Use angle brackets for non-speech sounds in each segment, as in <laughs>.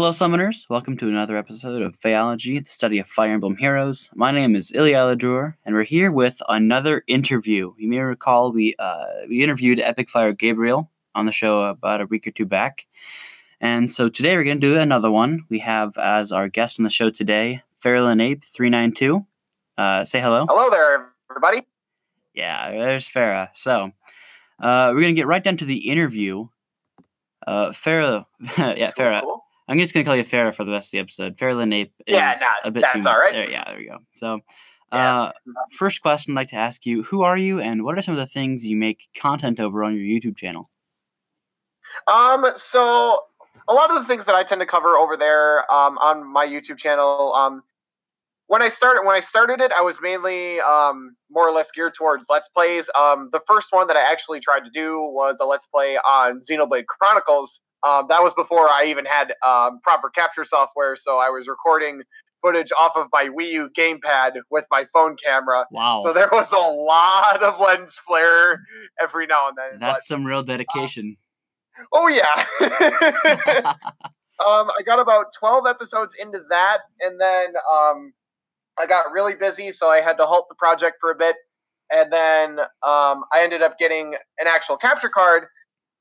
Hello, summoners. Welcome to another episode of Phaeology, the study of Fire Emblem Heroes. My name is Ilya Ladur, and we're here with another interview. You may recall we uh, we interviewed Epic Fire Gabriel on the show about a week or two back, and so today we're going to do another one. We have as our guest on the show today, Farrell Ape three nine two. Uh, say hello. Hello there, everybody. Yeah, there's Farah. So uh, we're gonna get right down to the interview. Uh, Farah, <laughs> yeah, Farah. Cool. I'm just gonna call you Farah for the rest of the episode. Farah Nape is Yeah, nah, a bit that's too. all right. There, yeah, there we go. So, Yeah. uh, first question I'd like to ask you: Who are you, and what are some of the things you make content over on your YouTube channel? Um, so a lot of the things that I tend to cover over there um, on my YouTube channel, um, when I started when I started it, I was mainly um, more or less geared towards Let's Plays. Um, the first one that I actually tried to do was a Let's Play on Xenoblade Chronicles. Um, that was before I even had um, proper capture software, so I was recording footage off of my Wii U gamepad with my phone camera. Wow, So there was a lot of lens flare every now and then. but- that's some real dedication. Oh yeah. <laughs> <laughs> um, I got about twelve episodes into that, and then um, I got really busy, so I had to halt the project for a bit. And then um, I ended up getting an actual capture card,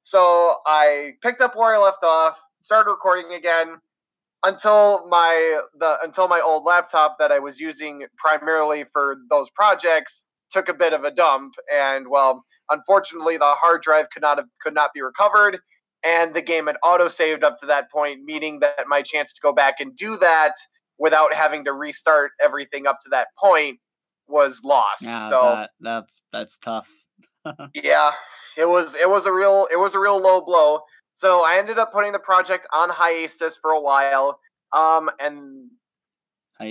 so I picked up where I left off, started recording again until my the until my old laptop that I was using primarily for those projects took a bit of a dump, and well, unfortunately, the hard drive could not have, could not be recovered, and the game had auto saved up to that point, meaning that my chance to go back and do that without having to restart everything up to that point was lost. yeah, so that, that's that's tough. <laughs> yeah, it was it was a real it was a real low blow. So I ended up putting the project on hiatus for a while. Um, and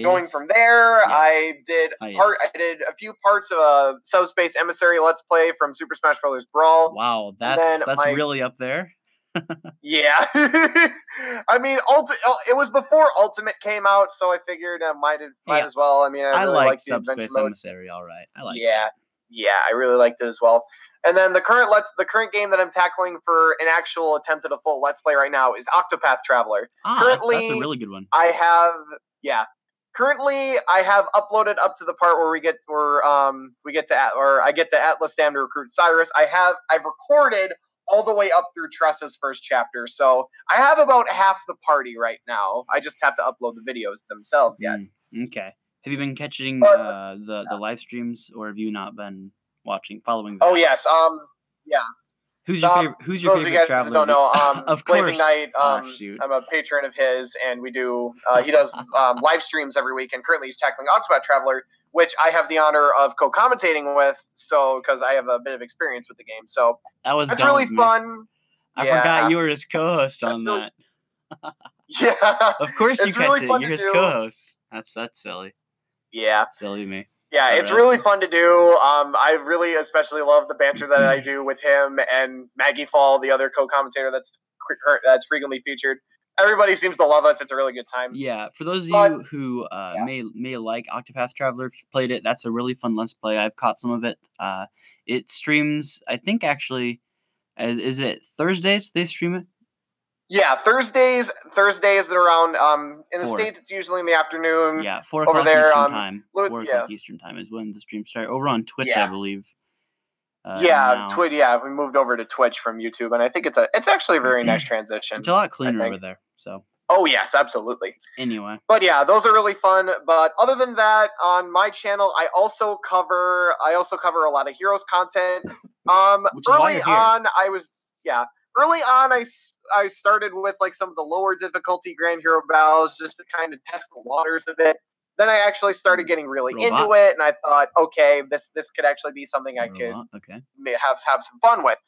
going from there, Yeah. I did Hiatus. part. I did a few parts of a Subspace Emissary Let's Play from Super Smash Bros. Brawl. Wow, that's that's my- really up there. <laughs> Yeah, <laughs> I mean, ulti- uh, it was before Ultimate came out, so I figured I might might Hey, as well. I mean, I, I, really like Subspace. Emissary. All right, I like. it. yeah, yeah, I really liked it as well. And then the current let's the current game that I'm tackling for an actual attempt at a full Let's Play right now is Octopath Traveler. Ah, that- that's a really good one. I have yeah. Currently, I have uploaded up to the part where we get where um we get to At- or I get to Atlasdam to recruit Cyrus. I have I've recorded all the way up through Tressa's first chapter, so I have about half the party right now. I just have to upload the videos themselves yet. Mm, okay. Have you been catching uh, the the live streams, or have you not been watching, following? Oh yes, um, yeah. Who's your Um, favorite? Who's your Those of you favorite guys traveler? don't know, <laughs> um, of Blazing course. Knight. Oh, Um, shoot. I'm a patron of his, and we do. Uh, he does um, <laughs> live streams every week, and currently he's tackling Octopath Traveler, which I have the honor of co-commentating with. So, because I have a bit of experience with the game, so that was that's dumb really fun. I Yeah. forgot you were his co-host on That's really- that. <laughs> Yeah, Of course you catch really it. You're his do. co-host. That's that's silly. Yeah, Silly me. yeah. It's really fun to do. Um, I really especially love the banter that I do with him and Maggie Fall, the other co-commentator that's that's frequently featured. Everybody seems to love us. It's a really good time. Yeah, for those of But- you who uh, yeah. may may like Octopath Traveler, if you've played it, that's a really fun Let's Play. I've caught some of it. Uh, it streams, I think actually, is, is it Thursdays they stream it? Yeah, Thursdays. Thursdays they're around. Um, in the Four. states, it's usually in the afternoon. Yeah, four over o'clock there, Eastern um, time. Four yeah. o'clock Eastern time is when the streams start. Over on Twitch, I believe. Uh, yeah. Twitch. Yeah, we moved over to Twitch from YouTube, and I think it's a it's actually a very nice transition. It's a lot cleaner over there. So Oh yes, absolutely. anyway, But yeah, those are really fun. But other than that, on my channel, I also cover I also cover a lot of heroes content. <laughs> Um, Which is why early on, I was yeah. Early on, I, I started with like some of the lower difficulty grand hero battles just to kind of test the waters a bit. Then I actually started getting really into it, and I thought, okay, this this could actually be something I could okay. have have some fun with.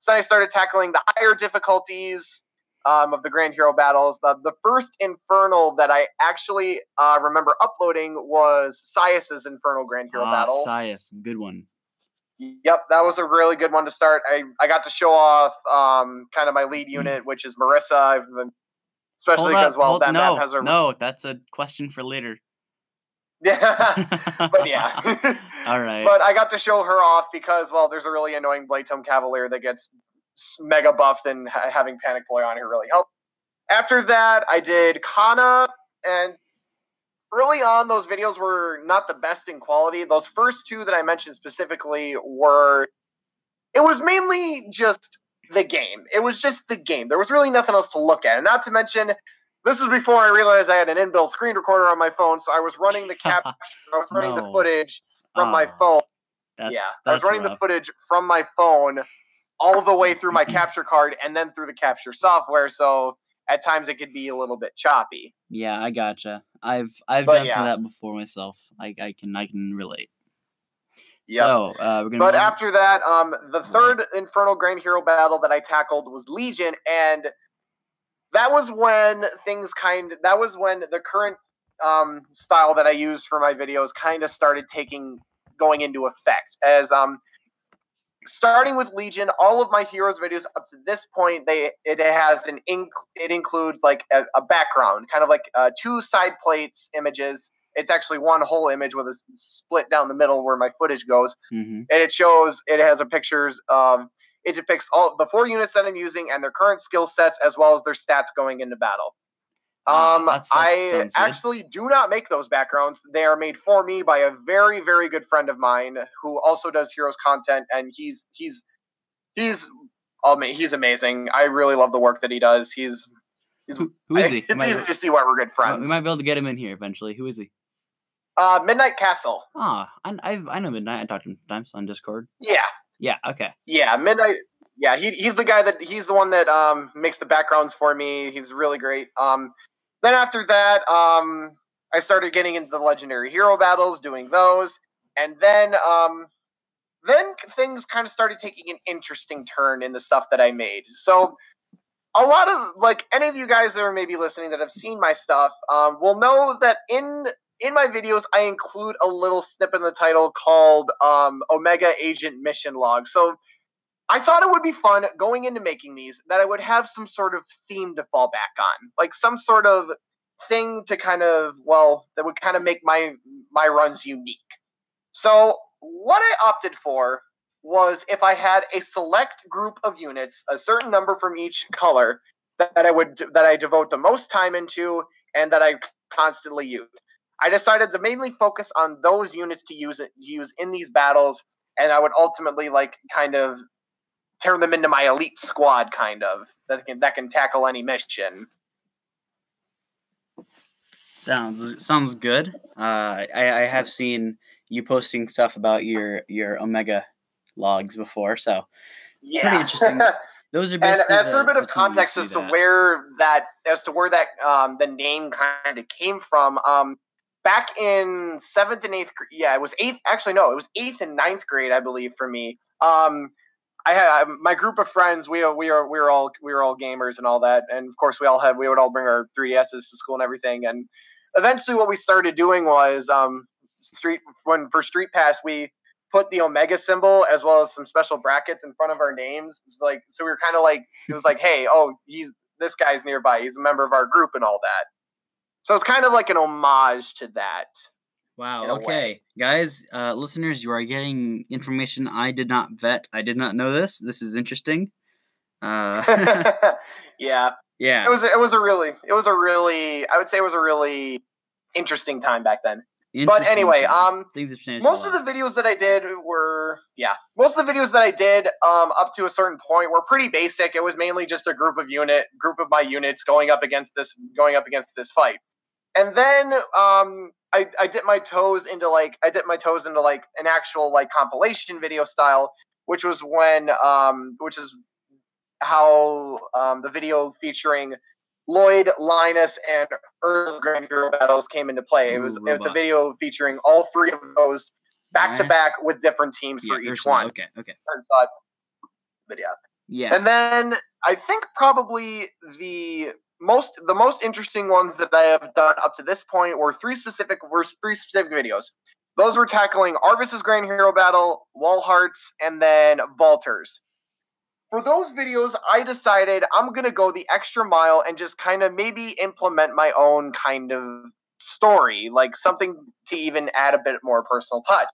So then I started tackling the higher difficulties um, of the Grand Hero battles. The the first Infernal that I actually uh, remember uploading was Saias's Infernal Grand Hero Ah, battle. Saias, good one. Yep, that was a really good one to start. I, I got to show off um, kind of my lead unit, which is Marisa. I've been, especially because well, that no, has a no, that's a question for later. yeah. <laughs> but yeah. All right. But I got to show her off because, well, there's a really annoying Blade Tome Cavalier that gets mega buffed, and ha- having Panic Ploy on her really helped. after that, I did Kana, and early on, those videos were not the best in quality. Those first two that I mentioned specifically were, it was mainly just the game. It was just the game. There was really nothing else to look at. And not to mention, this is before I realized I had an inbuilt screen recorder on my phone, so I was running the <laughs> capture, I was running no. the footage from my ah, phone. That's, yeah, that's I was running rough. the footage from my phone all the way through my <laughs> capture card and then through the capture software. So at times it could be a little bit choppy. Yeah, I gotcha. I've I've but done yeah. some of that before myself. I I can I can relate. Yep. So uh, we're gonna. But after that, um, the third Infernal Grand Hero battle that I tackled was Legion, and that was when things kind. That was when the current um, style that I used for my videos kind of started taking going into effect. As um, starting with Legion, all of my heroes videos up to this point, they it has an inc- it includes like a, a background, kind of like uh, two side plates images it's actually one whole image with a split down the middle where my footage goes, mm-hmm. and it shows it has a pictures of it depicts all the four units that I'm using and their current skill sets as well as their stats going into battle. Um, I actually do not make those backgrounds. They are made for me by a very, very good friend of mine who also does heroes content, and he's he's he's oh man, he's amazing. I really love the work that he does. He's he's who, who is he? <laughs> It's easy to see why we're good friends. We might be able to get him in here eventually. Who is he? Uh, Midnight Castle. Ah, I, I, I know Midnight. I talked to him times on Discord. Yeah. Yeah. Okay. Yeah, Midnight. Yeah, he, he's the guy that he's the one that um makes the backgrounds for me. He's really great. Um, then after that, um, I started getting into the legendary hero battles, doing those, and then um, then things kind of started taking an interesting turn in the stuff that I made. So a lot of like any of you guys that are maybe listening that have seen my stuff um, will know that in in my videos, I include a little snip in the title called um, Omega Agent Mission Log. So I thought it would be fun going into making these that I would have some sort of theme to fall back on, like some sort of thing to kind of well that would kind of make my my runs unique. So what I opted for was if I had a select group of units, a certain number from each color that, I would that I devote the most time into and that I constantly use. I decided to mainly focus on those units to use it use in these battles, and I would ultimately like kind of turn them into my elite squad, kind of that can that can tackle any mission. Sounds sounds good. Uh, I, I have seen you posting stuff about your your Omega logs before, so yeah, pretty interesting. <laughs> Those are and as for a bit of context as to that. where that as to where that um, the name kind of came from. Um, back in seventh and eighth grade. Yeah, it was eighth. Actually, no, it was eighth and ninth grade, I believe, for me. Um, I had my group of friends. We we are we were all we were all gamers and all that, and of course we all had we would all bring our 3ds's to school and everything. And eventually, what we started doing was um, street when for Street Pass we put the Omega symbol as well as some special brackets in front of our names. It's like so we were kind of like it was like, <laughs> hey, oh, he's this guy's nearby. He's a member of our group and all that. So it's kind of like an homage to that. Wow. Okay, guys, uh, listeners, you are getting information I did not vet. I did not know this. This is interesting. Uh, yeah. <laughs> <laughs> Yeah. It was. It was a really. It was a really. I would say it was a really interesting time back then. But anyway, um, things have changed. Most of the videos that I did were, yeah, most of the videos that I did, um, up to a certain point were pretty basic. It was mainly just a group of unit, group of my units going up against this, going up against this fight and then um, I, I dip my toes into like I dip my toes into like an actual like compilation video style, which was when um, which is how um, the video featuring Lloyd, Linus, and early Grand Hero battles came into play. It was Ooh, it's a video featuring all three of those back to back with different teams yeah, for each one. Okay, okay. Video. Yeah. And then I think probably the most the most interesting ones that I have done up to this point were three specific were three specific videos. Those were tackling Arvis's Grand Hero Battle, Walhart's, and then Valter's. For those videos, I decided I'm gonna go the extra mile and just kind of maybe implement my own kind of story, like something to even add a bit more personal touch.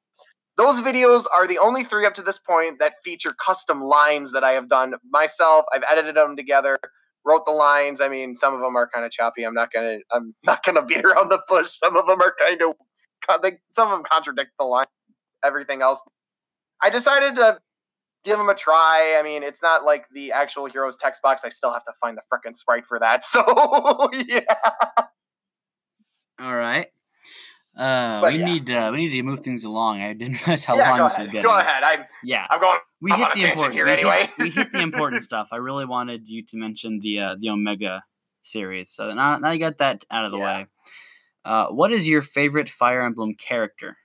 Those videos are the only three up to this point that feature custom lines that I have done myself. I've edited them together wrote the lines. I mean, some of them are kind of choppy. I'm not gonna I'm not gonna beat around the bush. Some of them are kind of some of them contradict the line. Everything else, I decided to give them a try. I mean, it's not like the actual Heroes text box. I still have to find the freaking sprite for that. <laughs> So yeah. All right. Uh, But we yeah. need uh, we need to move things along. I didn't realize how yeah, long this is getting. Go ahead. I'm Yeah, I'm going. we I'm hit the important. here we, anyway. hit, we hit the <laughs> important stuff. I really wanted you to mention the uh, the Omega series. So now now you got that out of the Yeah. way. Uh, what is your favorite Fire Emblem character?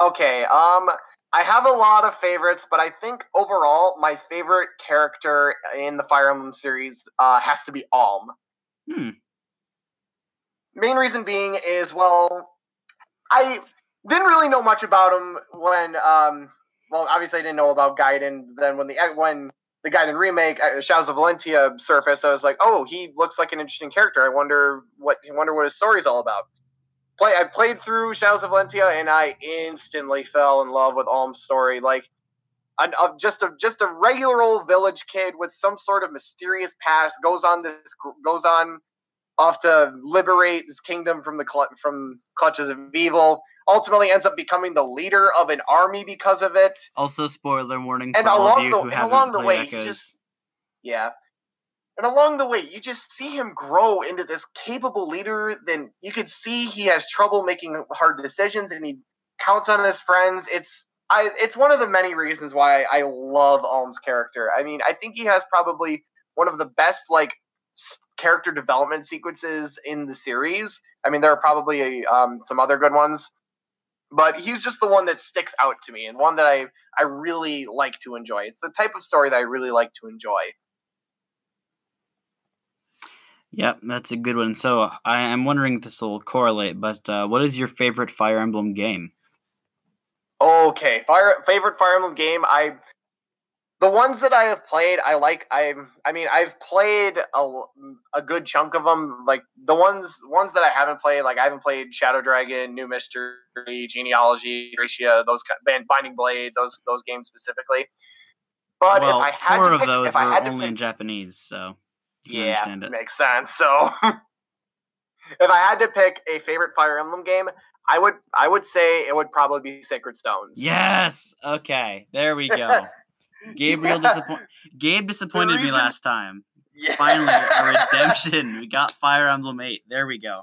Okay, um, I have a lot of favorites, but I think overall my favorite character in the Fire Emblem series uh, has to be Alm. Hmm. Main reason being is well, I didn't really know much about him when, um, well, obviously I didn't know about Gaiden. Then when the when the Gaiden remake, uh, Shadows of Valentia surfaced, I was like, oh, he looks like an interesting character. I wonder what I wonder what his story's all about. Play, I played through Shadows of Valentia and I instantly fell in love with Alm's story. Like, an, uh, just a just a regular old village kid with some sort of mysterious past goes on this goes on off to liberate his kingdom from the cl- from clutches of evil. Ultimately, ends up becoming the leader of an army because of it. Also, spoiler warning And for all of along the- who and along the way, he Echoes. just- Yeah. And along the way, you just see him grow into this capable leader. Then you could see he has trouble making hard decisions, and he counts on his friends. It's I. It's one of the many reasons why I love Alm's character. I mean, I think he has probably one of the best like character development sequences in the series. I mean, there are probably um, some other good ones, but he's just the one that sticks out to me and one that I I really like to enjoy. It's the type of story that I really like to enjoy. Yep, that's a good one. So I, I'm wondering if this will correlate, but uh, what is your favorite Fire Emblem game? Okay, fire favorite Fire Emblem game. I the ones that I have played, I like. I I mean, I've played a, a good chunk of them. Like the ones ones that I haven't played, like I haven't played Shadow Dragon, New Mystery, Genealogy, Thracia, those ki- Band Binding Blade, those those games specifically. But well, if I had four to of those were only pick, in Japanese, so yeah, understand it. makes sense. So, <laughs> if I had to pick a favorite Fire Emblem game, I would I would say it would probably be Sacred Stones. Yes. Okay. There we go. <laughs> Gabriel Yeah. disappoint. Gabe disappointed me last time. Yeah. Finally, a <laughs> redemption. We got Fire Emblem Eight. There we go.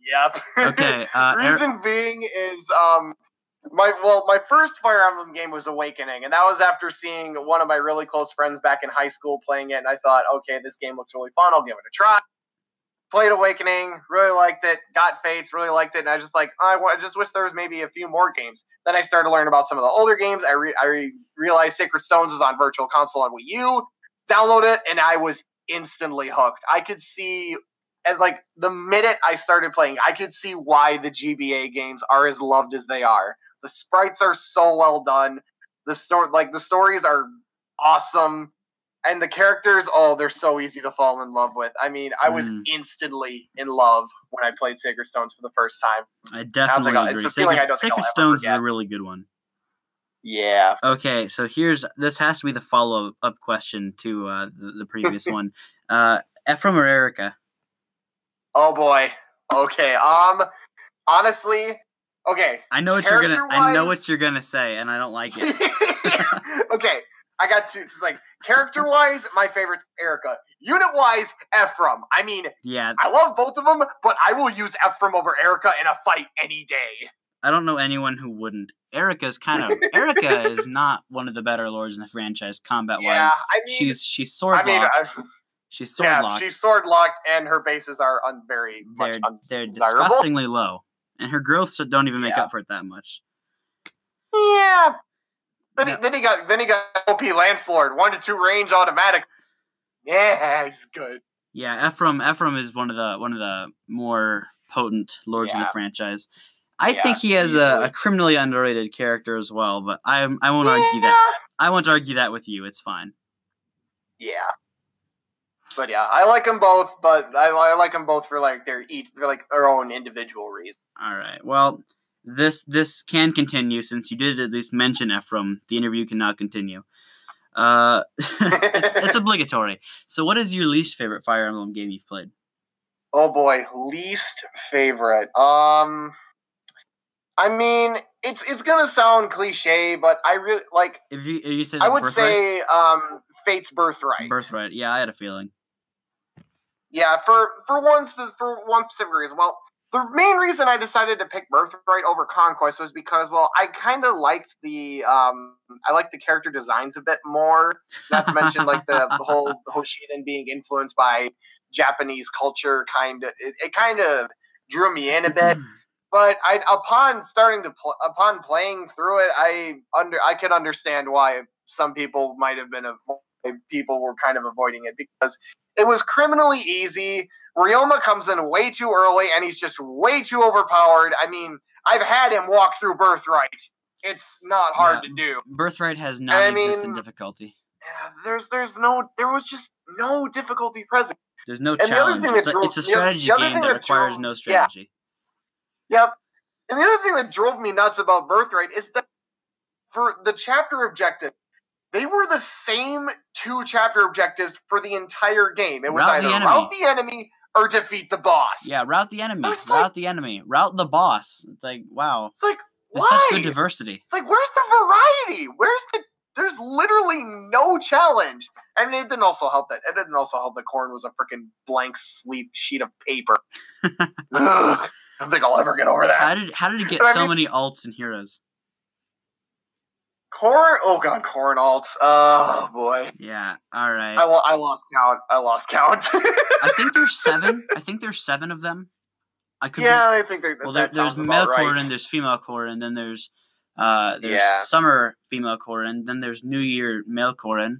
Yep. Okay. <laughs> Uh, Er- Reason being is um my well my first Fire Emblem game was Awakening, and that was after seeing one of my really close friends back in high school playing it, and I thought, okay, this game looks really fun. I'll give it a try. Played Awakening, really liked it. Got Fates, really liked it, and I just like I, just wish there was maybe a few more games. Then I started learning about some of the older games. I re- I re- realized Sacred Stones was on Virtual Console on Wii U. Download it, and I was instantly hooked. I could see and like the minute I started playing, I could see why the GBA games are as loved as they are. The sprites are so well done. The story, like the stories, are awesome, and the characters, oh, they're so easy to fall in love with. I mean, I was Mm. instantly in love when I played Sacred Stones for the first time. I definitely it's agree. a feeling I Sacred, don't Sacred Stones is a really good one. Yeah. Okay, so here's this has to be the follow up question to uh, the, the previous <laughs> one. Uh, Ephraim or Eirika? Oh boy. Okay. Um. Honestly. Okay. I know what you're gonna. I know what you're gonna say, and I don't like it. <laughs> okay, I got two. It's like character wise, my favorite's Eirika. Unit wise, Ephraim. I mean, Yeah, I love both of them, but I will use Ephraim over Eirika in a fight any day. I don't know anyone who wouldn't. Eirika's kind of <laughs> Eirika is not one of the better lords in the franchise combat wise. Yeah. I mean, She's she's sword I mean, locked. I, uh, she's sword yeah, locked. she's sword locked, and her bases are un, very They're much they're disgustingly low, and her growths don't even make Yeah. up for it that much. Yeah. Then, Yeah. He, then he got then he got OP Lancelord one to two range automatic. Yeah, he's good. Yeah, Ephraim Ephraim is one of the one of the more potent lords in the franchise. I Yeah, think he has a, a criminally underrated character as well, but I I won't argue that. I won't argue that with you. It's fine. Yeah. But yeah, I like them both, but I, I like them both for like their each for like their own individual reasons. All right. Well, this this can continue since you did at least mention Ephraim. The interview can now continue. Uh, <laughs> it's, it's <laughs> obligatory. So, what is your least favorite Fire Emblem game you've played? Oh boy, least favorite. Um, I mean, it's it's gonna sound cliche, but I really like. If you if you said I would Birthright? say um, Fate's Birthright. Birthright. Yeah, I had a feeling. Yeah, for for one for one specific reason. Well, the main reason I decided to pick Birthright over Conquest was because, well, I kind of liked the um, I liked the character designs a bit more. Not to mention like the, the whole <laughs> Hoshiden being influenced by Japanese culture. Kind of, it, it kind of drew me in a bit. But I, upon starting to pl- upon playing through it, I under I could understand why some people might have been people were kind of avoiding it because it was criminally easy. Ryoma comes in way too early and he's just way too overpowered. I mean, I've had him walk through Birthright. It's not hard Yeah. to do. Birthright has I non-existent mean- difficulty. Yeah, there's there's no there was just no difficulty present. There's no and challenge. the other thing that It's a, drove- it's a strategy game that that requires drove- no yeah. strategy. Yep. And the other thing that drove me nuts about Birthright is that for the chapter objective, they were the same two chapter objectives for the entire game. It was Route the either enemy. route the enemy or defeat the boss. Yeah, route the enemy. Route like- the enemy. Route the boss. It's like wow. It's like There's why? such good diversity. It's like where's the variety? Where's the there's literally no challenge. And it didn't also help that it didn't also help that Corrin was a freaking blank sleep sheet of paper. <laughs> Ugh, I don't think I'll ever get over that. How did how did he get But I so mean- many alts and heroes? Corrin oh god, Corrin alts. Oh boy. Yeah. All right. I, I lost count. I lost count. I <laughs> think there's seven. I think there's seven of them. I could. yeah, I think that, well, that there, there's male right. Corrin, there's female Corrin, then there's uh there's Yeah. summer female Corrin, then there's New Year male Corrin.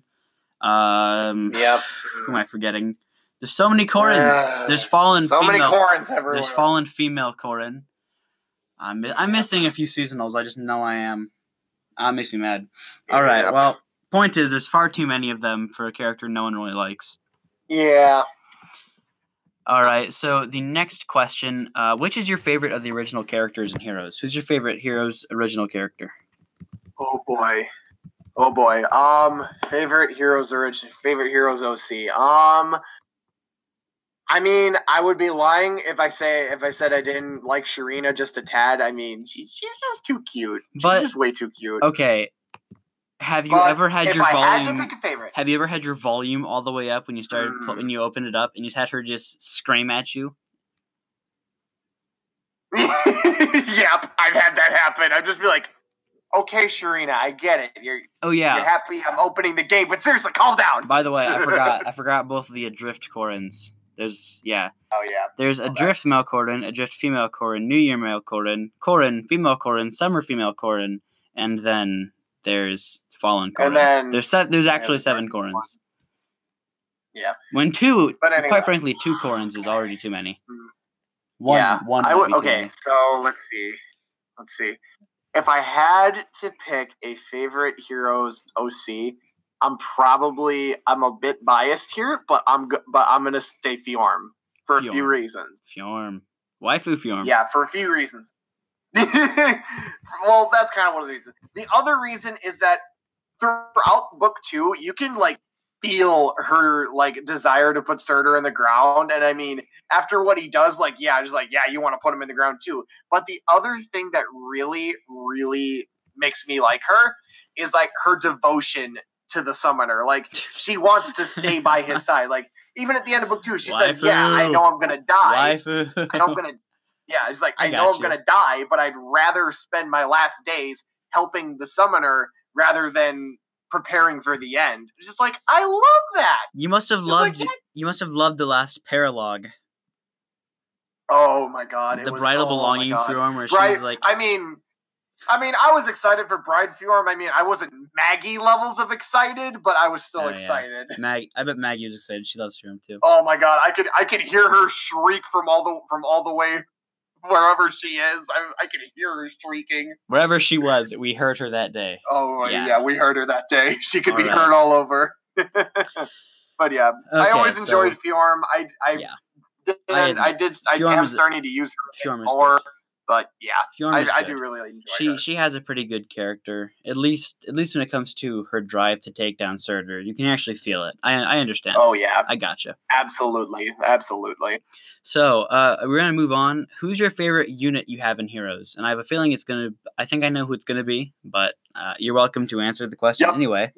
Um, Yep. who am I forgetting? There's so many Corrins. Uh, there's fallen So many female. Corrins everywhere. there's fallen female Corrin. I'm I'm missing a few seasonals. I just know I am. Ah, it makes me mad. All right. Well, point is, there's far too many of them for a character no one really likes. Yeah. All right. So the next question: uh, Which is your favorite of the original characters and heroes? Who's your favorite hero's original character? Oh boy. Oh boy. Um, favorite heroes origin. Favorite heroes OC. Um. I mean, I would be lying if I say if I said I didn't like Sharena just a tad. I mean, she's she's just too cute. She's But- just way too cute. Okay. Have you But ever had if your I had volume? to pick a favorite, Have you ever had your volume all the way up when you started Mm. when you opened it up and you just had her just scream at you? <laughs> yep, I've had that happen. I'd just be like, "Okay, Sharena, I get it. You're Oh yeah. you're happy. I'm opening the game, but seriously, calm down." By the way, I forgot. <laughs> I forgot both of the adrift Corrins. There's yeah. Oh yeah. There's adrift male Corrin, adrift female Corrin, New Year male Corrin, Corrin female Corrin, summer female Corrin, and then there's fallen Corrin. And then there's se- there's actually seven. Corrins. Yeah. When two, But anyway. quite frankly, two Corrins is already too many. Mm. One, yeah, one. I might would. be too Okay, so let's see. Let's see. If I had to pick a favorite heroes OC, I'm probably I'm a bit biased here, but I'm but I'm gonna say Fjorm for a few Fjorm. reasons. Fjorm, waifu Fjorm. Yeah, for a few reasons. <laughs> well, that's kind of one of the reasons. The other reason is that throughout book two, you can like feel her like desire to put Surtur in the ground. And I mean, after what he does, like, yeah, just like, yeah, you want to put him in the ground too. But the other thing that really, really makes me like her is like her devotion to the summoner. Like she wants to stay by his <laughs> side. Like even at the end of book two, she says, "Yeah, I know I'm gonna die. Waifu. I know I'm gonna. Yeah, it's like <laughs> I I, know got I'm gonna die, but I'd rather spend my last days helping the summoner rather than preparing for the end. It's just like I love that. you must have It's like, loved. you must have loved the last paralogue, oh my god, it the was, bridal oh belonging God. Fjorm, where Right, she's like, I mean, I mean, I was excited for Bride Fjorm. I mean, I wasn't Maggie levels of excited, but I was still Oh, yeah. excited. <laughs> Mag. I bet Maggie was excited. She loves Fjorm too. Oh my god, I could I could hear her shriek from all the from all the way wherever she is. I, I could hear her shrieking. Wherever she was, we heard her that day. Oh Yeah. yeah, we heard her that day. <laughs> She could be Alright. heard all over. <laughs> but yeah, I Okay, always so- enjoyed Fjorm. I I Yeah. did I I, did I Fjorm am starting to use her a Fjorm bit is more. But yeah, I, I do really enjoy she her. she has a pretty good character. At least at least when it comes to her drive to take down Surtur, you can actually feel it. I I understand. Oh yeah, I gotcha. absolutely, absolutely. So uh, we're gonna move on. Who's your favorite unit you have in Heroes? And I have a feeling it's gonna. I think I know who it's gonna be, but uh, you're welcome to answer the question Yep. anyway.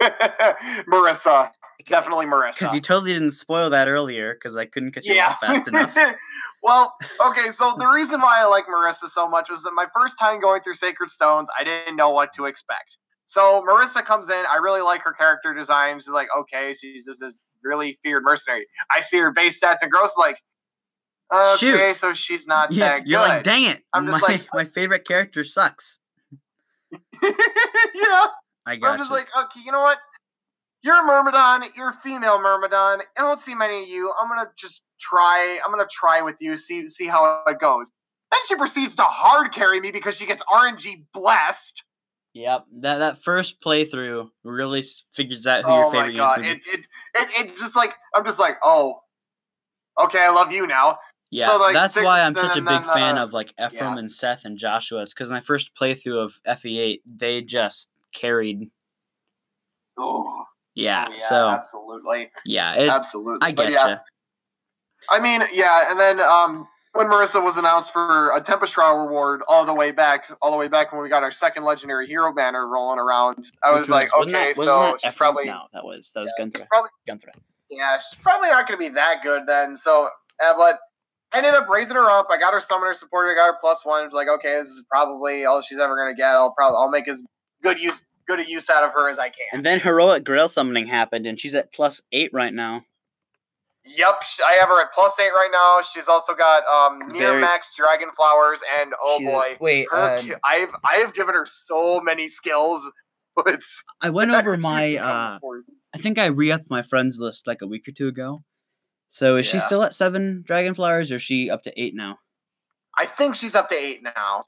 Marisa, definitely Marisa. Because you totally didn't spoil that earlier because I couldn't catch you yeah. off fast enough. <laughs> well, okay, so the reason why I like Marisa so much was that my first time going through Sacred Stones, I didn't know what to expect. So Marisa comes in. I really like her character design. She's like, okay, she's just this really feared mercenary. I see her base stats and gross like, okay, Shoot. so she's not Yeah, that you're good. like, dang it! I'm my just like- <laughs> my favorite character sucks. <laughs> yeah. I I'm just you. like, okay, you know what? You're a Myrmidon. You're a female Myrmidon. I don't see many of you. I'm gonna just try. I'm gonna try with you. See see how it goes. Then she proceeds to hard carry me because she gets RNG blessed. Yep, that that first playthrough really figures out who Oh your my favorite god! unit's It, gonna it it it just like I'm just like oh, okay, I love you now. Yeah, like, that's six- why I'm such a big then, fan uh, of like Ephraim yeah. and Seth and Joshua. It's because my first playthrough of FE8, they just carried. Oh Yeah, yeah, so absolutely, yeah, it, absolutely. I get yeah, you. I mean, yeah, and then um, when Marisa was announced for a Tempest Trial reward all the way back, all the way back when we got our second legendary hero banner rolling around, I was like, wasn't okay, that, so that probably, no, that was that was Yeah, Gunthra. probably- Gunthra. yeah, she's probably not going to be that good then. So, uh, but I ended up raising her up. I got her summoner support. I got her plus one. It was like, okay, this is probably all she's ever going to get. I'll probably, I'll make as good use, good a use out of her as I can. And then heroic Grail summoning happened, and she's at plus eight right now. Yep, I have her at plus eight right now. She's also got um near Very- max dragon flowers, and oh She's- boy, wait, her, um, I've I have given her so many skills. <laughs> But I went over <laughs> my. uh. I think I re-upped my friends list like a week or two ago. So is she still at seven dragon flowers, or is she up to eight now? I think she's up to eight now.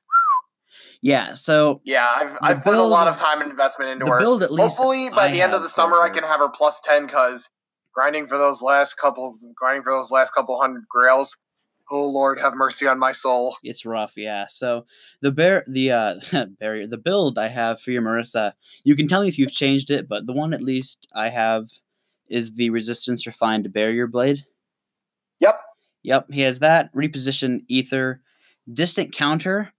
Yeah. So Yeah, I've I've put a lot of time and investment into her. build at least. Hopefully, by I the end of the summer, for I can have her plus ten. Cause grinding for those last couple, grinding for those last couple hundred grails. Oh Lord, have mercy on my soul. it's rough, yeah. So the bear, the uh, <laughs> barrier, the build I have for your Marisa, you can tell me if you've changed it, but the one at least I have is the resistance refined barrier blade. Yep. Yep, he has that reposition ether, distant counter,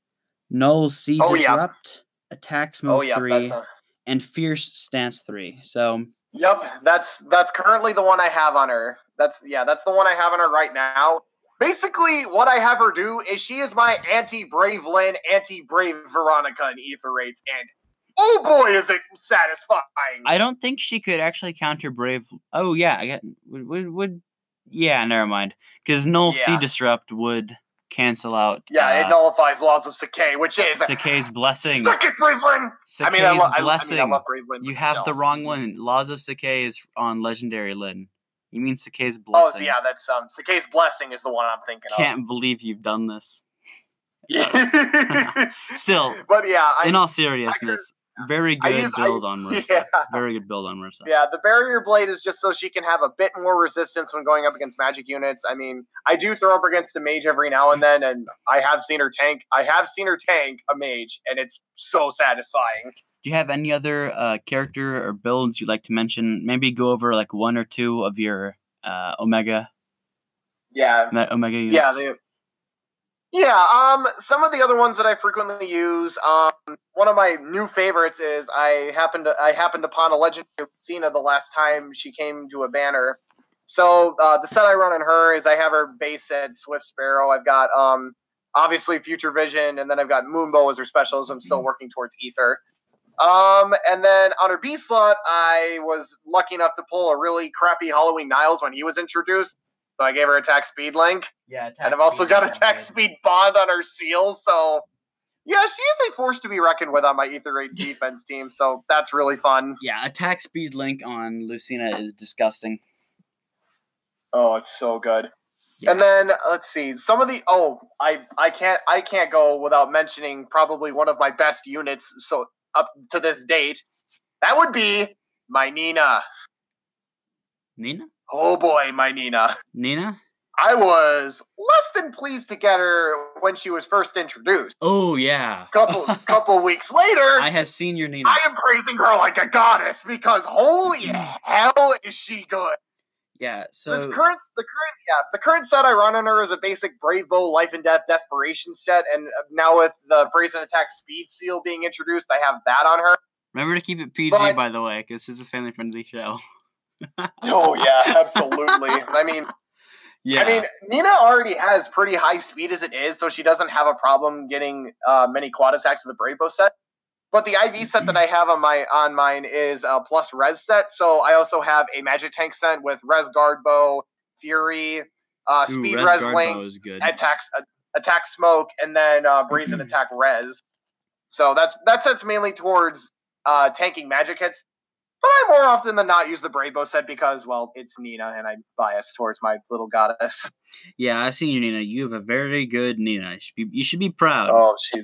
null C Oh, yeah. disrupt, attack oh, smoke oh yeah, three, a, and fierce stance three. So Yep, that's that's currently the one I have on her. That's yeah, that's the one I have on her right now. Basically, what I have her do is she is my anti-brave Lyn, anti-brave Veronica in Aether Raids, and oh boy, is it satisfying! I don't think she could actually counter brave. Oh yeah, I get would would, would yeah. Never mind, because null Yeah. disrupt would cancel out. yeah, it uh, nullifies laws of Sacae, which is Sacae's blessing. Suck it. I mean, I, lo- I, I, mean, I love you have still. the wrong one. Laws of Sacae is on legendary Lyn. You mean Sacae's Oh, blessing? so yeah, that's um Sacae's blessing is the one I'm thinking Can't believe you've done this. of. <laughs> <laughs> Still, but yeah, I, in all seriousness, very good use- I- build on <laughs> Marisa. yeah. Very good build on Marisa. Yeah, the barrier blade is just so she can have a bit more resistance when going up against magic units. I mean, I do throw up against a mage every now and then, and I have seen her tank. I have seen her tank a mage, and it's so satisfying. Do you have any other uh, character or builds you'd like to mention? Maybe go over like one or two of your uh, Omega Yeah, Omega units. yeah, they, yeah. Um, some of the other ones that I frequently use. Um, one of my new favorites is I happened to I happened upon a legendary Lucina the last time she came to a banner. So uh, the set I run on her is I have her base set Swift Sparrow. I've got um obviously Future Vision, and then I've got Moonbow as her specials. I'm still working towards Aether. Um, and then on her B slot, I was lucky enough to pull a really crappy Halloween Niles when he was introduced. So I gave her attack speed link. yeah. And I've also got attack speed bond on her seal, so yeah, she is a force to be reckoned with on my Aether Raid <laughs> defense team, so that's really fun. Yeah, attack speed link on Lucina is disgusting. Oh, it's so good. Yeah. And then let's see, some of the oh, I I can't I can't go without mentioning probably one of my best units so up to this date. That would be my Nina. Nina, Oh boy, my Nina. Nina. I was less than pleased to get her when she was first introduced. Oh yeah. Couple <laughs> couple weeks later, I have seen your Nina. I am praising her like a goddess because holy <laughs> hell is she good. Yeah, This current the current yeah the current set I run on her is a basic Brave Bow Life and Death Desperation set, and now with the Brazen Attack Speed Seal being introduced, I have that on her. remember to keep it PG But- by the way, because this is a family friendly show. <laughs> Oh yeah, <laughs> absolutely. I mean, Yeah. I mean, Nina already has pretty high speed as it is, so she doesn't have a problem getting uh, many quad attacks with the Brave Bow set. But the IV set that I have on my on mine is a plus res set, so I also have a magic tank set with res guard bow, fury, uh, Ooh, speed Res res, link, attacks uh, attack smoke, and then uh, brazen <clears throat> attack res. So that's that set's mainly towards uh, tanking magic hits. But I more often than not use the Brave Bow set because, well, it's Nina, and I'm biased towards my little goddess. Yeah, I've seen you, Nina. You have a very good Nina. You should be, you should be proud. Oh, she.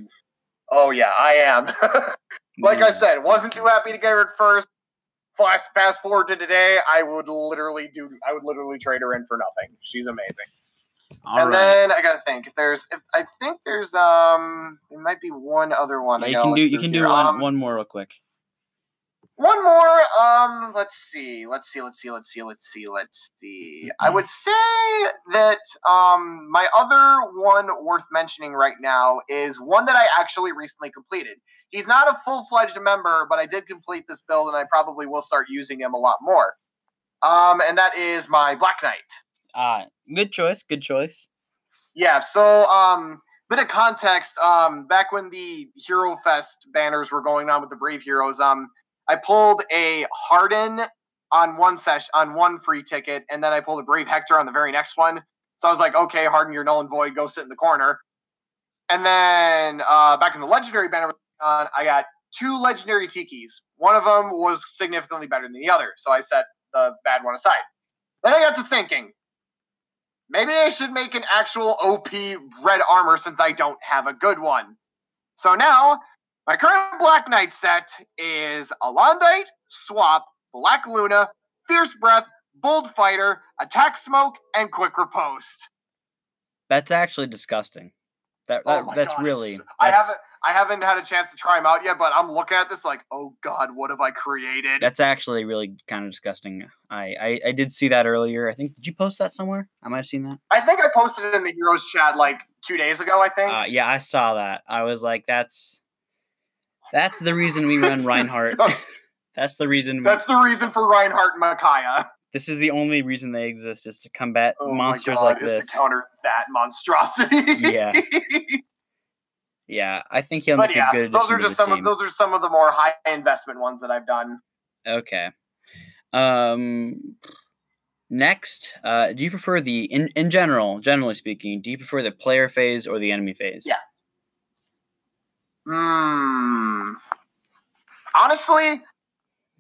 Oh yeah, I am. <laughs> like I said, wasn't too happy to get her at first. Fast fast forward to today, I would literally do. I would literally trade her in for nothing. She's amazing. All and right. then I gotta think if there's. If I think there's um, there might be one other one. I Yeah, you can do you can here. do one Um, one more real quick. One more. Um, let's see. Let's see. Let's see. Let's see. Let's see. Let's see. I would say that um my other one worth mentioning right now is one that I actually recently completed. He's not a full fledged member, but I did complete this build, and I probably will start using him a lot more. Um, and that is my Black Knight. Ah, good choice. Good choice. Yeah, so um bit of context, um back when the Hero Fest banners were going on with the Brave Heroes, um I pulled a Hardin on one session on one free ticket, and then I pulled a Brave Hector on the very next one. So I was like, okay, Hardin, you're null and void, go sit in the corner. And then uh back in the legendary banner I got two legendary tikis. One of them was significantly better than the other, so I set the bad one aside. Then I got to thinking, Maybe I should make an actual OP red armor since I don't have a good one. So now, my current Black Knight set is Alondite, Swap, Black Luna, Fierce Breath, Bold Fighter, Attack Smoke, and Quick Riposte. That's actually disgusting. That, Oh that my that's God, really. it's- I haven't I haven't had a chance to try them out yet, but I'm looking at this like, oh god, what have I created? That's actually really kind of disgusting. I, I I did see that earlier. I think did you post that somewhere? I might have seen that. I think I posted it in the Heroes chat like two days ago. I think. Uh, yeah, I saw that. I was like, that's that's the reason we run Reinhardt. that's the reason. We, That's the reason for Reinhardt and Micaiah. this is the only reason they exist is to combat Oh monsters God, like is this. to counter that monstrosity. Yeah. <laughs> Yeah, I think he'll but make yeah, a good those are just some team. of those are some of the more high investment ones that I've done. Okay. Um. Next, uh, do you prefer the in in general, generally speaking, do you prefer the player phase or the enemy phase? Yeah. Hmm. Honestly,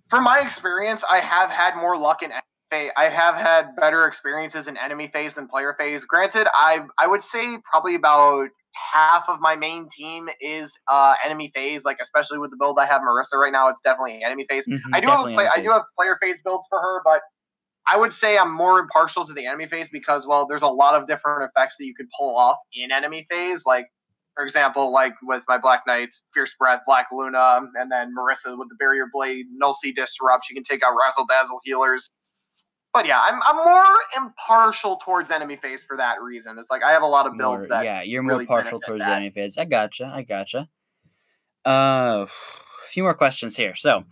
from my experience, I have had more luck in enemy phase. I have had better experiences in enemy phase than player phase. Granted, I I would say probably about half of my main team is uh enemy phase. Like especially with the build I have Marisa right now, it's definitely enemy phase. Mhm, I do have play, I do have player phase builds for her, but I would say I'm more impartial to the enemy phase because well, there's a lot of different effects that you could pull off in enemy phase. Like for example, like with my Black Knights, Fierce Breath, Black Luna, and then Marisa with the Barrier Blade, Null C-Disrupt. She can take out Razzle Dazzle healers. But yeah, I'm I'm more impartial towards enemy phase for that reason. It's like I have a lot of builds More- that yeah, you're really more partial towards that. enemy phase. I gotcha. I gotcha. Uh, a few more questions here. So,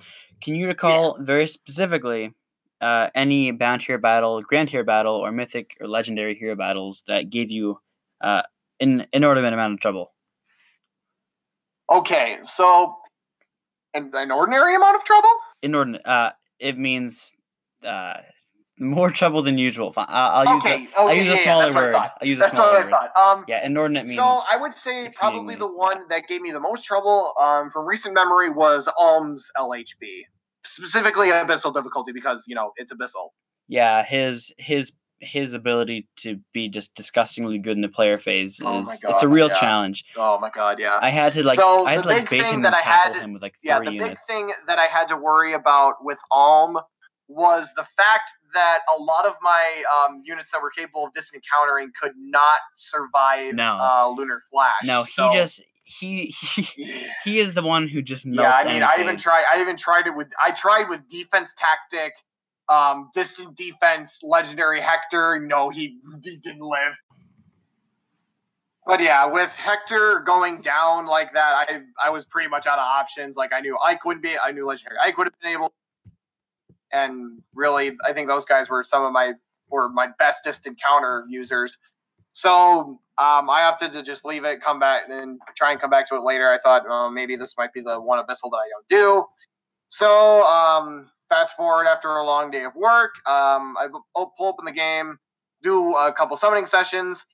can you recall very specifically uh, any bound tier battle, grand tier battle, or mythic or legendary hero battles that gave you uh, an inordinate amount of trouble? Okay, so an, an ordinary amount of trouble? Inordinate. Uh, it means uh, more trouble than usual. I'll, I'll use okay, a, I'll use a yeah, yeah, smaller I word. I'll use a That's smaller what I word. thought. Um, Yeah, inordinate means. so I would say probably the yeah. one that gave me the most trouble um, from recent memory was Alm's LHB, specifically Abyssal difficulty because you know it's Abyssal. yeah, his his his ability to be just disgustingly good in the player phase Oh is it's a real yeah. challenge. Oh my god, yeah. I had to like So I had to like big bait thing him that and I tackle had- him with like three yeah, the big thing that I had to worry about with Alm was the fact that a lot of my um, units that were capable of distant countering could not survive No. uh, lunar flash. No, he So- just he he he is the one who just melts. yeah. I mean, I even tried. I even tried it with. I tried with defense tactic, um, distant defense, legendary Hector. No, he, he didn't live. But yeah, with Hector going down like that, I I was pretty much out of options. Like I knew Ike wouldn't be. I knew legendary Ike would have been able. And really, I think those guys were some of my were my best distant counter users. So um, I opted to just leave it, come back, and try and come back to it later. I thought oh, maybe this might be the one abyssal that I don't do. So um, fast forward after a long day of work, um, I pull open the game, do a couple summoning sessions,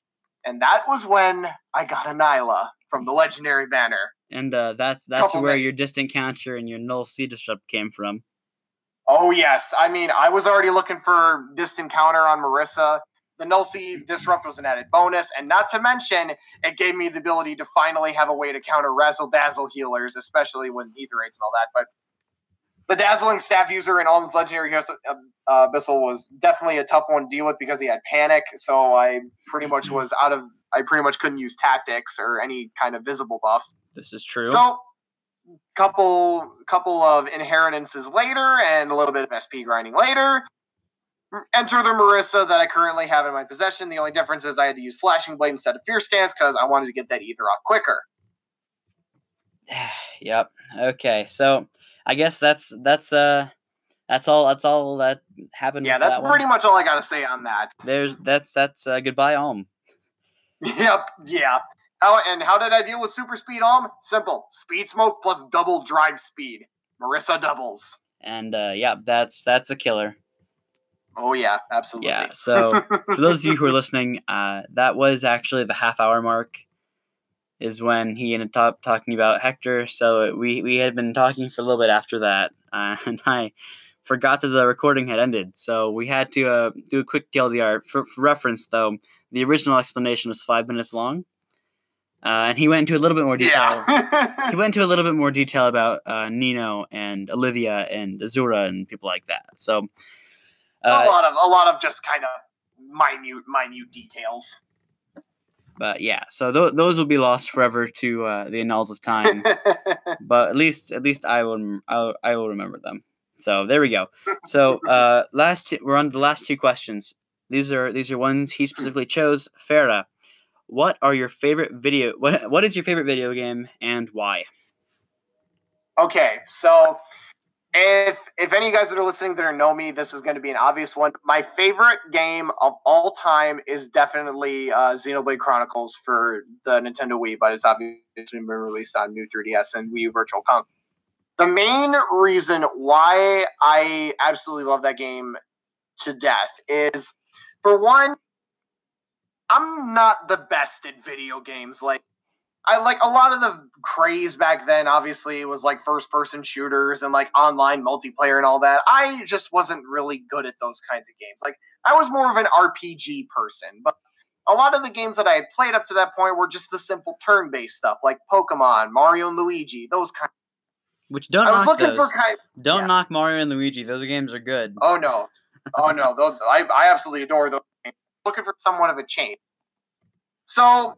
and that was when I got a Nailah from the legendary banner. and uh, that's that's couple where your distant counter and your Null C-Disrupt came from. Oh yes, I mean I was already looking for distant counter on Marisa. The null C disrupt was an added bonus, and not to mention it gave me the ability to finally have a way to counter razzle dazzle healers, especially when Aether Raids and all that. But the dazzling staff user in Alm's legendary uh, uh, Abyssal was definitely a tough one to deal with because he had panic. So I pretty much was out of. I pretty much couldn't use tactics or any kind of visible buffs. This is true. So, couple couple of inheritances later, and a little bit of SP grinding later. Enter the Marisa that I currently have in my possession. The only difference is I had to use Flashing Blade instead of Fierce Stance because I wanted to get that Aether off quicker. <sighs> yep. Okay. So I guess that's that's uh that's all that's all that happened. Yeah, that's that one. pretty much all I got to say on that. There's that's that's uh, goodbye Alm. <laughs> Yep, yeah. How and how did I deal with super speed Alm? Simple. Speed smoke plus double drive speed. Marisa doubles. And uh, yeah, that's that's a killer. Oh yeah, absolutely. Yeah. So for those of you who are <laughs> listening, uh, that was actually the half hour mark. Is when he ended up talking about Hector. So we we had been talking for a little bit after that, uh, <laughs> and I forgot that the recording had ended. So we had to uh, do a quick TLDR. For, for reference, though, the original explanation was five minutes long, uh, and he went into a little bit more detail. yeah. <laughs> he went into a little bit more detail about uh, Nino and Olivia and Azura and people like that. So, a uh, lot of a lot of just kind of minute minute details. But yeah, so th- those will be lost forever to uh, the annals of time. <laughs> but at least, at least I will, I'll, I will remember them. So there we go. So uh, last, we're on the last two questions. These are these are ones he specifically chose. Farah, what are your favorite video? What what is your favorite video game and why? okay, so if if any of you guys that are listening that are know me, this is going to be an obvious one. My favorite game of all time is definitely uh, Xenoblade Chronicles for the Nintendo Wii, but it's obviously been released on new 3DS and Wii U Virtual Console. The main reason why I absolutely love that game to death is, for one, I'm not the best at video games. Like, I like a lot of the craze back then, obviously, was like first person shooters and like online multiplayer and all that. I just wasn't really good at those kinds of games. Like, I was more of an RPG person, but a lot of the games that I had played up to that point were just the simple turn based stuff, like Pokemon, Mario and Luigi, those kind. Which don't I was knock looking those. for kind. don't yeah. knock Mario and Luigi. Those games are good. Oh no, oh no, those, I I absolutely adore those. Games. Looking for somewhat of a change. So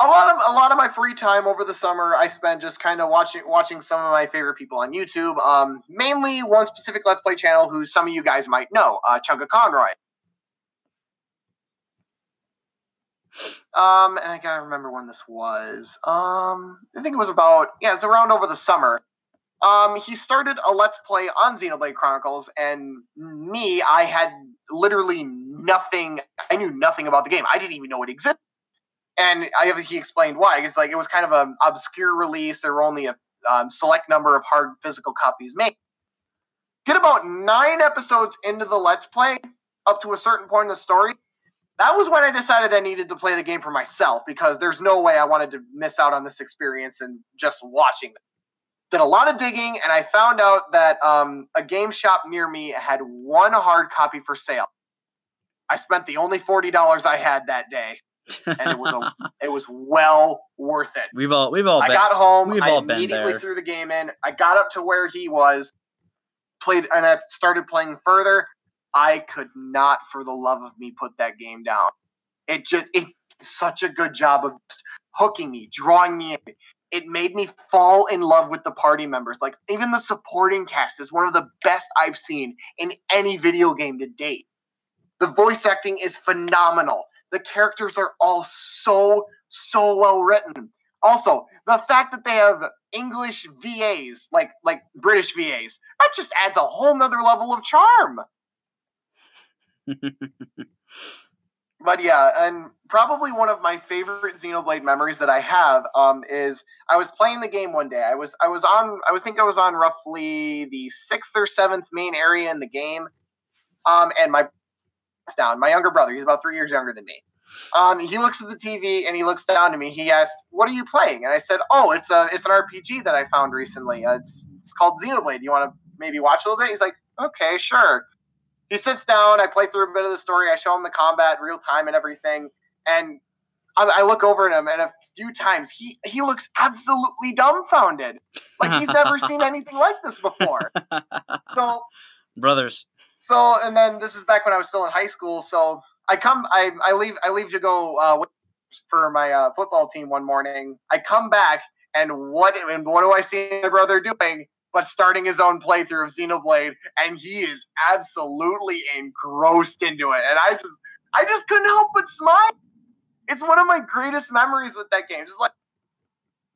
a lot of a lot of my free time over the summer I spend just kind of watching watching some of my favorite people on YouTube. Um, mainly one specific Let's Play channel who some of you guys might know, uh, Chuggaaconroy. Um, and I gotta remember when this was. Um, I think it was about yeah, it's around over the summer. Um, he started a Let's Play on Xenoblade Chronicles, and me, I had literally nothing. I knew nothing about the game. I didn't even know it existed. And I he explained why. It's like it was kind of an obscure release. There were only a um, select number of hard physical copies made. Get about nine episodes into the Let's Play, up to a certain point in the story. That was when I decided I needed to play the game for myself because there's no way I wanted to miss out on this experience and just watching it did a lot of digging and I found out that um, a game shop near me had one hard copy for sale. I spent the only forty dollars I had that day, and it was a, <laughs> it was well worth it. we've all we've all I been, got home. we've I all been immediately there. threw the game in. I got up to where he was, played and I started playing further, I could not for the love of me put that game down. It just it such a good job of hooking me, drawing me in. It made me fall in love with the party members. Like even the supporting cast is one of the best I've seen in any video game to date. The voice acting is phenomenal. The characters are all so so well written. Also, the fact that they have English VAs, like like British VAs, that just adds a whole nother level of charm. <laughs> but yeah, and probably one of my favorite Xenoblade memories that I have um, is I was playing the game one day. I was I was on I was think I was on roughly the sixth or seventh main area in the game, um, and my down my younger brother. He's about three years younger than me. Um, he looks at the TV and he looks down to me. He asked, "What are you playing?" And I said, "Oh, it's a it's an RPG that I found recently. Uh, it's it's called Xenoblade. You want to maybe watch a little bit?" He's like, "Okay, sure." he sits down. I play through a bit of the story. I show him the combat real time and everything. And I, I look over at him, and a few times he he looks absolutely dumbfounded, like he's never seen <laughs> anything like this before. So, brothers. So, and then this is back when I was still in high school. So I come, I I leave, I leave to go uh, for my uh, football team one morning. I come back, and what and what do I see my brother doing? but starting his own playthrough of Xenoblade, and he is absolutely engrossed into it. And I just, I just couldn't help but smile. It's one of my greatest memories with that game. Just like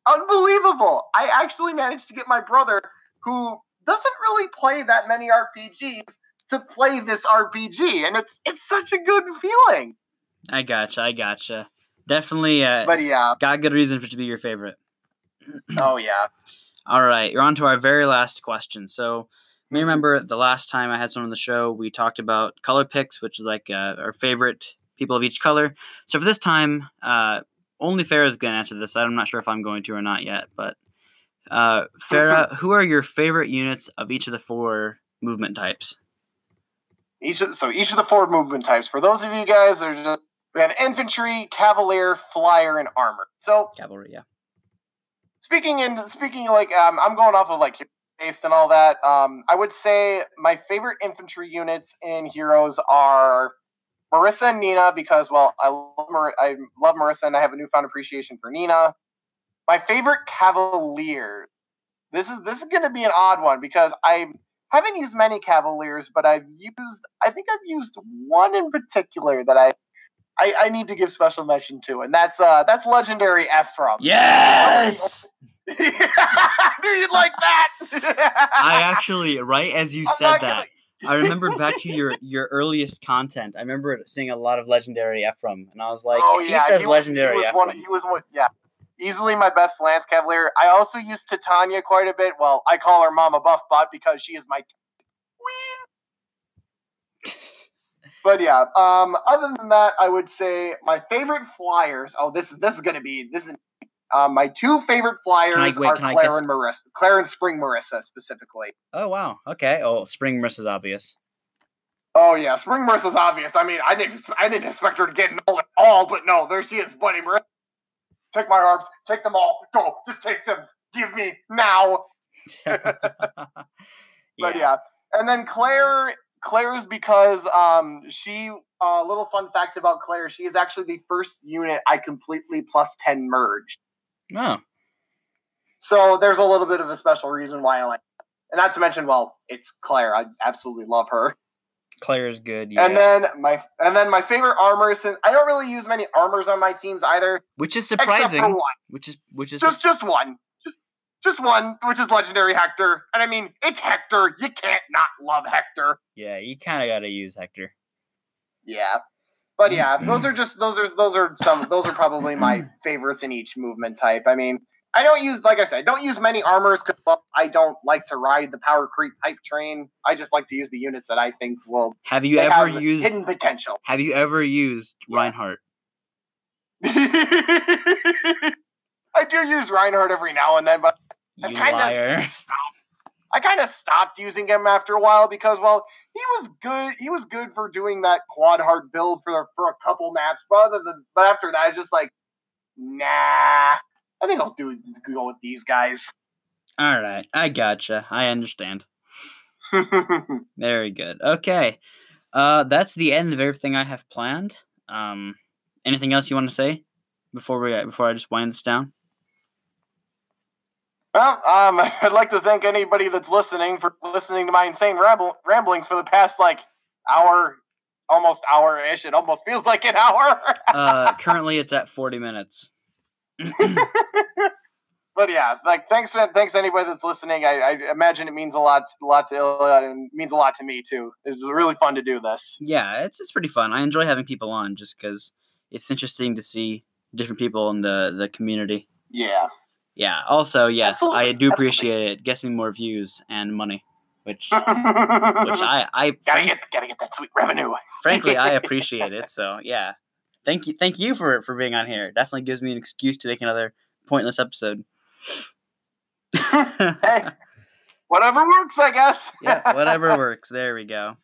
unbelievable. I actually managed to get my brother, who doesn't really play that many RPGs, to play this RPG, and it's it's such a good feeling. I gotcha. I gotcha. Definitely. Uh, but yeah, got good reason for it to be your favorite. <clears throat> oh yeah. All right, you're on to our very last question. So, me remember the last time I had someone on the show, we talked about color picks, which is like uh, our favorite people of each color. So for this time, uh, only Farah is going to answer this. I'm not sure if I'm going to or not yet, but uh, Farah, <laughs> who are your favorite units of each of the four movement types? Each of, so each of the four movement types. For those of you guys, are just, we have infantry, cavalier, flyer, and armor. So cavalry, yeah speaking and speaking like um, I'm going off of like based and all that. Um, I would say my favorite infantry units in Heroes are Marisa and Nina because well, I love Mar- I love Marisa and I have a newfound appreciation for Nina. My favorite Cavalier. This is this is going to be an odd one because I haven't used many Cavaliers, but I've used I think I've used one in particular that I I, I need to give special mention to, and that's uh that's legendary Ephraim. Yes. I knew you'd like that. I actually, right as you <laughs> I'm said that, gonna... I remember back to your your earliest content. I remember seeing a lot of legendary Ephraim, and I was like, oh, yeah, he says he was, legendary, he was, one, he was one. Yeah, easily my best Lance Cavalier. I also use Titania quite a bit. Well, I call her Mama Buffbot because she is my queen but yeah, um, other than that, I would say my favorite flyers. Oh, this is this is gonna be this is um, my two favorite flyers I, wait, are Clair and Marisa, Clair and Spring Marisa specifically. Oh wow, okay. Oh, Spring Marisa's obvious. Oh yeah, Spring Marisa's obvious. I mean, I didn't I didn't expect her to get null at all, but no, there she is, Buddy Marisa. Take my arms, take them all, go, just take them, give me now. <laughs> But yeah, and then Clair Clair's because um, she. A uh, little fun fact about Clair: she is actually the first unit I completely plus ten merged. Oh. So there's a little bit of a special reason why I like, and not to mention, well, it's Clair. I absolutely love her. Clair is good. Yeah. And then my and then my favorite armor since I don't really use many armors on my teams either, which is surprising. Which is which is just just one just just one, which is legendary Hector. And I mean, it's Hector. You can't not love Hector. Yeah, you kind of got to use Hector. Yeah. But mm. yeah, those are just those are those are some those are probably my <clears throat> favorites in each movement type. I mean, I don't use like I said, I don't use many armors because I don't like to ride the power creep hype train. I just like to use the units that I think will. Have you ever have used hidden potential? Have you ever used yeah. Reinhardt? <laughs> I do use Reinhardt every now and then, but I kind of <laughs> stopped. I kind of stopped using him after a while because, well, he was good. He was good for doing that quad hard build for for a couple maps, but other than but after that, I was just like, nah. I think I'll do go with these guys. All right, I gotcha. I understand. <laughs> Very good. Okay. Uh, that's the end of everything I have planned. Um, anything else you want to say before we before I just wind this down? Well, um, <laughs> I'd like to thank anybody that's listening for listening to my insane ramble- ramblings for the past like hour, almost hour ish. It almost feels like an hour. <laughs> uh, currently, it's at forty minutes. <laughs> but yeah, like thanks, thanks anybody that's listening. I, I imagine it means a lot, a lot to Ilya, and means a lot to me too. It's really fun to do this. Yeah, it's it's pretty fun. I enjoy having people on just because it's interesting to see different people in the the community. Yeah. Yeah. Also, yes, Absolutely. I do appreciate Absolutely. it. Gets me more views and money, which which <laughs> I I gotta frank, get gotta get that sweet revenue. frankly, I appreciate <laughs> it. So yeah, thank you thank you for for being on here. definitely gives me an excuse to make another pointless episode. hey, whatever works, I guess. <laughs> yeah, whatever works. There we go.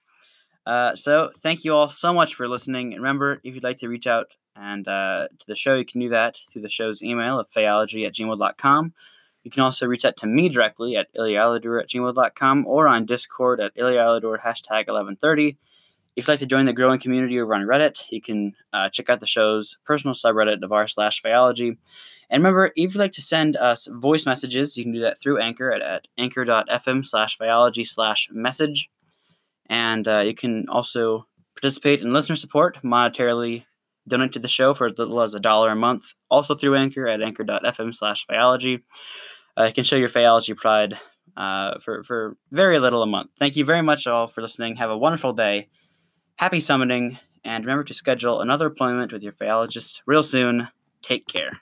Uh, so thank you all so much for listening. And remember, if you'd like to reach out and uh, to the show, you can do that through the show's email of phaology at gmail.com. You can also reach out to me directly at ilialadur at gmail.com or on Discord at ilialadur hashtag 1130. If you'd like to join the growing community over on Reddit, you can uh, check out the show's personal subreddit of r slash phaology. And remember, if you'd like to send us voice messages, you can do that through Anchor at, at anchor.fm slash phaology slash message. And uh, you can also participate in listener support, monetarily donate to the show for as little as a dollar a month, also through Anchor at anchor.fm slash phaology. Uh, you can show your phaology pride uh, for, for very little a month. Thank you very much all for listening. Have a wonderful day. Happy summoning, and remember to schedule another appointment with your phaologist real soon. Take care.